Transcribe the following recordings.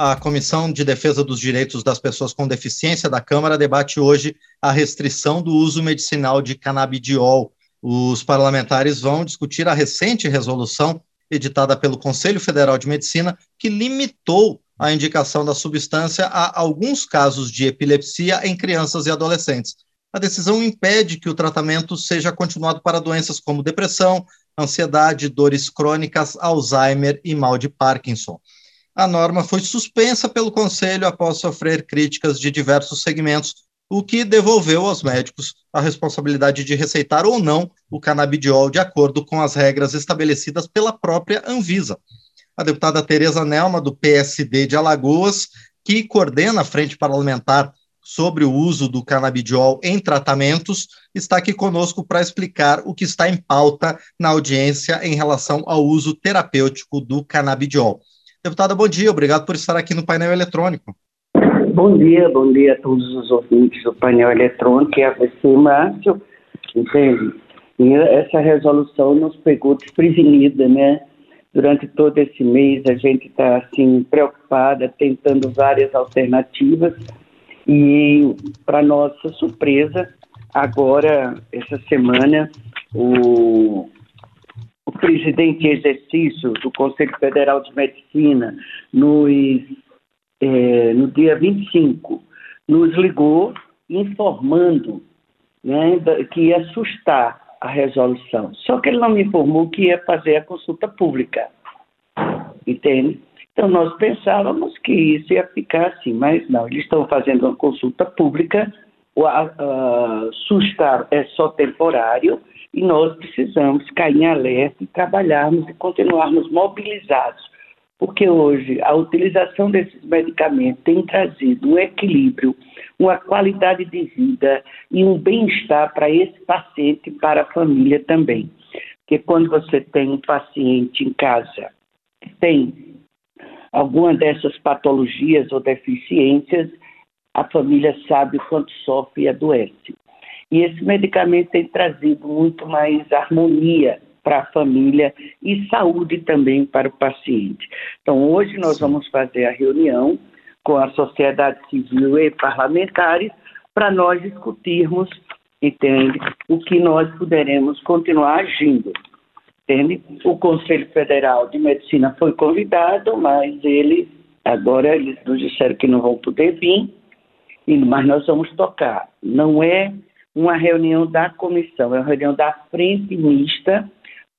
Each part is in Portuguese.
A Comissão de Defesa dos Direitos das Pessoas com Deficiência da Câmara debate hoje a restrição do uso medicinal de canabidiol. Os parlamentares vão discutir a recente resolução editada pelo Conselho Federal de Medicina que limitou a indicação da substância a alguns casos de epilepsia em crianças e adolescentes. A decisão impede que o tratamento seja continuado para doenças como depressão, ansiedade, dores crônicas, Alzheimer e mal de Parkinson. A norma foi suspensa pelo Conselho após sofrer críticas de diversos segmentos, o que devolveu aos médicos a responsabilidade de receitar ou não o canabidiol de acordo com as regras estabelecidas pela própria Anvisa. A deputada Tereza Nelma, do PSD de Alagoas, que coordena a frente parlamentar sobre o uso do canabidiol em tratamentos, está aqui conosco para explicar o que está em pauta na audiência em relação ao uso terapêutico do canabidiol. Deputada, bom dia, obrigado por estar aqui no painel eletrônico. Bom dia, bom dia a todos os ouvintes do painel eletrônico e a você, Márcio, entende? E essa resolução nos pegou desprevenida, né? Durante todo esse mês a gente está, assim, preocupada, tentando várias alternativas e, para nossa surpresa, agora, essa semana, o o presidente em exercício do Conselho Federal de Medicina, nos, é, no dia 25, nos ligou informando né, que ia assustar a resolução. Só que ele não me informou que ia fazer a consulta pública. Entende? Então nós pensávamos que isso ia ficar assim, mas não, eles estão fazendo uma consulta pública, o assustar é só temporário e nós precisamos cair em alerta e trabalharmos e continuarmos mobilizados, porque hoje a utilização desses medicamentos tem trazido um equilíbrio, uma qualidade de vida e um bem-estar para esse paciente e para a família também. Porque quando você tem um paciente em casa que tem alguma dessas patologias ou deficiências, a família sabe o quanto sofre e adoece. E esse medicamento tem trazido muito mais harmonia para a família e saúde também para o paciente. Então, hoje nós vamos fazer a reunião com a sociedade civil e parlamentares para nós discutirmos, entende, o que nós poderemos continuar agindo. Entende? O Conselho Federal de Medicina foi convidado, mas eles agora eles nos disseram que não vão poder vir, mas nós vamos tocar. Não é uma reunião da comissão, é uma reunião da frente mista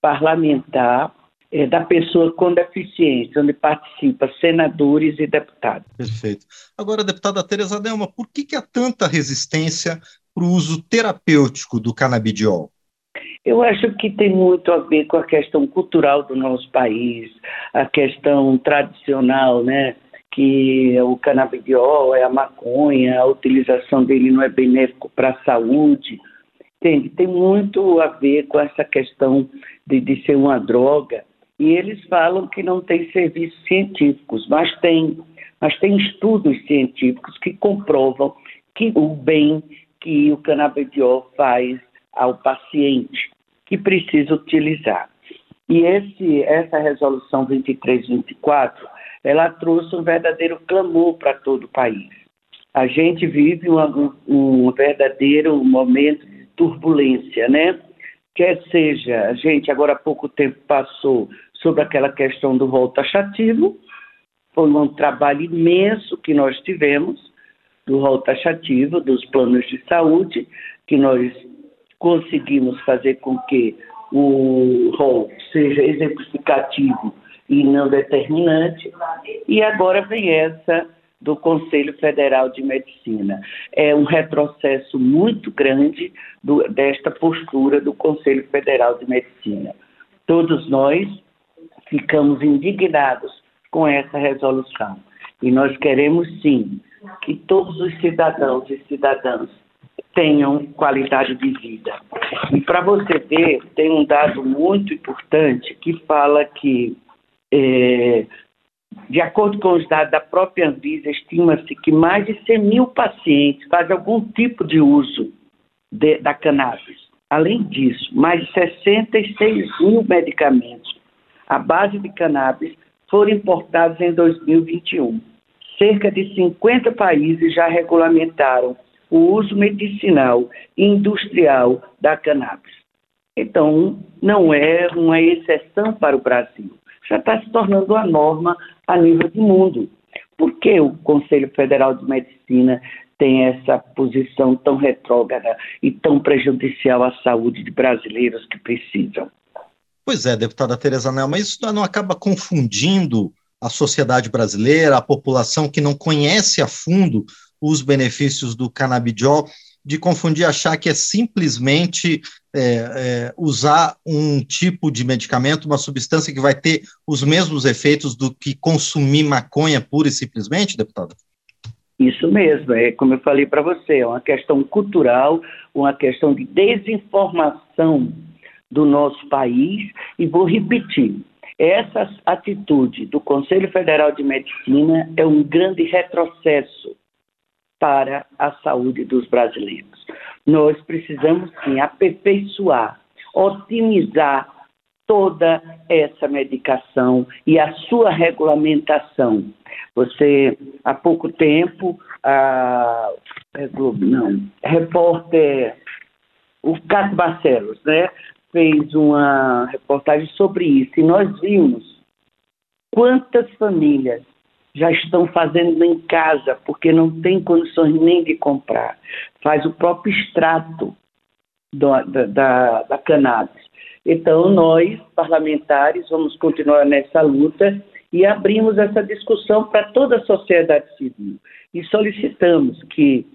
parlamentar é, da pessoa com deficiência, onde participa senadores e deputados. Perfeito. Agora, deputada Teresa Delma, por que, que há tanta resistência para o uso terapêutico do canabidiol? Eu acho que tem muito a ver com a questão cultural do nosso país, a questão tradicional, né? Que o canabidiol é a maconha, a utilização dele não é benéfico para a saúde. Entende? Tem muito a ver com essa questão de, de ser uma droga. E eles falam que não tem serviços científicos, mas tem, mas tem estudos científicos que comprovam que o bem que o canabidiol faz ao paciente que precisa utilizar. E esse, essa resolução 2324 ela trouxe um verdadeiro clamor para todo o país. A gente vive um, um verdadeiro momento de turbulência, né? Quer seja, a gente agora há pouco tempo passou sobre aquela questão do rol taxativo, foi um trabalho imenso que nós tivemos do rol taxativo, dos planos de saúde, que nós conseguimos fazer com que o rol seja exemplificativo e não determinante. E agora vem essa do Conselho Federal de Medicina. É um retrocesso muito grande do, desta postura do Conselho Federal de Medicina. Todos nós ficamos indignados com essa resolução. E nós queremos sim que todos os cidadãos e cidadãs tenham qualidade de vida. E para você ver, tem um dado muito importante que fala que é, de acordo com os dados da própria Anvisa, estima-se que mais de 100 mil pacientes fazem algum tipo de uso de, da cannabis. Além disso, mais de 66 mil medicamentos à base de cannabis foram importados em 2021. cerca de 50 países já regulamentaram o uso medicinal e industrial da cannabis. Então, não é uma exceção para o Brasil. Já está se tornando uma norma a nível do mundo. Por que o Conselho Federal de Medicina tem essa posição tão retrógrada e tão prejudicial à saúde de brasileiros que precisam? Pois é, deputada Tereza Nelma, isso não acaba confundindo a sociedade brasileira, a população que não conhece a fundo os benefícios do canabidiol, de confundir, achar que é simplesmente é, é, usar um tipo de medicamento, uma substância que vai ter os mesmos efeitos do que consumir maconha pura e simplesmente, deputada? Isso mesmo, é como eu falei para você, é uma questão cultural, uma questão de desinformação do nosso país, e vou repetir, essa atitude do Conselho Federal de Medicina é um grande retrocesso para a saúde dos brasileiros. Nós precisamos sim aperfeiçoar, otimizar toda essa medicação e a sua regulamentação. Você, há pouco tempo, a, é Globo, não, repórter, o Cássio Barcelos, né, fez uma reportagem sobre isso e nós vimos quantas famílias já estão fazendo em casa porque não tem condições nem de comprar. Faz o próprio extrato do, da, da, da cannabis. Então, nós, parlamentares, vamos continuar nessa luta e abrimos essa discussão para toda a sociedade civil. E solicitamos que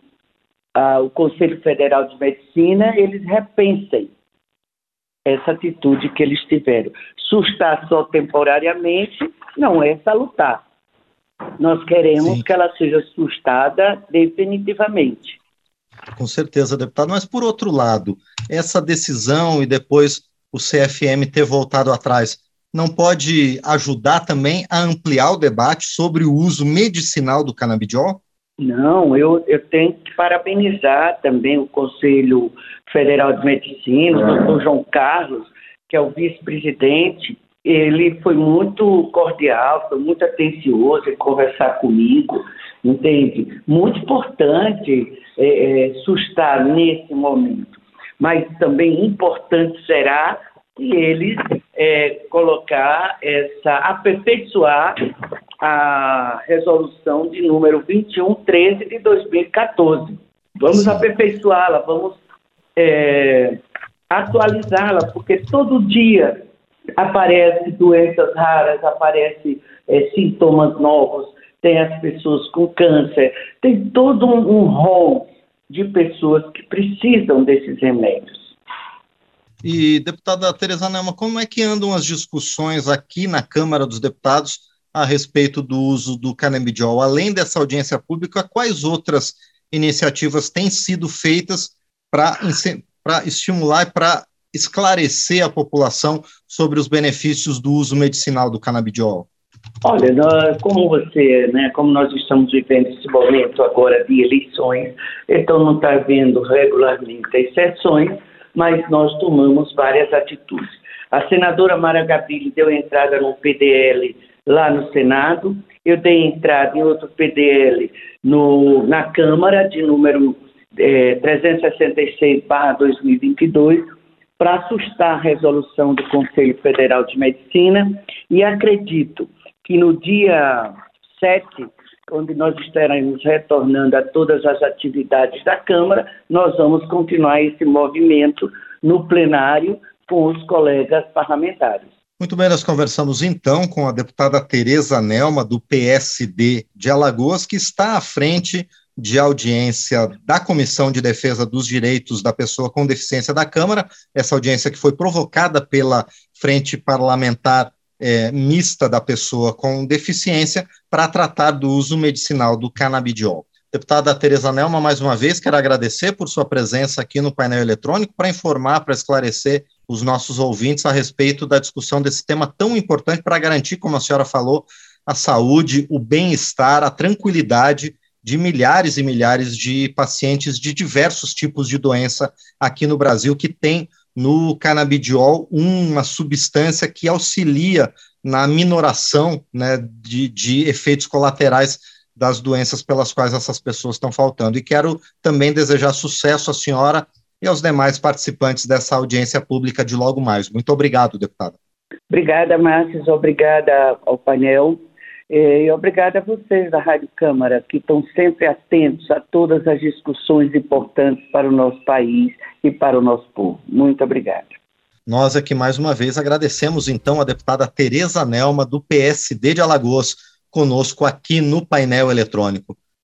ah, o Conselho Federal de Medicina, eles repensem essa atitude que eles tiveram. Sustar só temporariamente não é salutar. Nós queremos Sim. que ela seja sustada definitivamente. Com certeza, deputado. Mas, por outro lado, essa decisão e depois o CFM ter voltado atrás, não pode ajudar também a ampliar o debate sobre o uso medicinal do canabidiol? Não, eu, eu tenho que parabenizar também o Conselho Federal de Medicina, o doutor João Carlos, que é o vice-presidente, ele foi muito cordial, foi muito atencioso em conversar comigo, entende? Muito importante é, é, sustar nesse momento, mas também importante será que ele é, colocar essa, aperfeiçoar a resolução de número 2113 de 2014. Vamos aperfeiçoá-la, vamos é, atualizá-la, porque todo dia aparece doenças raras, aparece é, sintomas novos, tem as pessoas com câncer, tem todo um, rol de pessoas que precisam desses remédios. E, deputada Teresa Nelma, como é que andam as discussões aqui na Câmara dos Deputados a respeito do uso do canabidiol? Além dessa audiência pública, quais outras iniciativas têm sido feitas para estimular e para esclarecer a população sobre os benefícios do uso medicinal do canabidiol? Olha, como você, né, como nós estamos vivendo esse momento agora de eleições, então não está havendo regularmente exceções, mas nós tomamos várias atitudes. A senadora Mara Gabrilli deu entrada no PDL lá no Senado, eu dei entrada em outro PDL no, na Câmara, de número é, 366-2022, para assustar a resolução do Conselho Federal de Medicina, e acredito que no dia 7 onde nós estaremos retornando a todas as atividades da Câmara, nós vamos continuar esse movimento no plenário com os colegas parlamentares. Muito bem, nós conversamos então com a deputada Tereza Nelma, do PSD de Alagoas, que está à frente de audiência da Comissão de Defesa dos Direitos da Pessoa com Deficiência da Câmara, essa audiência que foi provocada pela Frente Parlamentar é, mista da pessoa com deficiência para tratar do uso medicinal do canabidiol. Deputada Tereza Nelma, mais uma vez, quero agradecer por sua presença aqui no painel eletrônico para informar, para esclarecer os nossos ouvintes a respeito da discussão desse tema tão importante para garantir, como a senhora falou, a saúde, o bem-estar, a tranquilidade de milhares e milhares de pacientes de diversos tipos de doença aqui no Brasil que têm no canabidiol uma substância que auxilia na minoração né, de, de efeitos colaterais das doenças pelas quais essas pessoas estão faltando. E quero também desejar sucesso à senhora e aos demais participantes dessa audiência pública de logo mais. Muito obrigado, deputada. Obrigada, Márcio, obrigada ao painel e obrigada a vocês da Rádio Câmara, que estão sempre atentos a todas as discussões importantes para o nosso país e para o nosso povo. Muito obrigada. Nós aqui mais uma vez agradecemos então a deputada Tereza Nelma, do PSD de Alagoas, conosco aqui no painel eletrônico.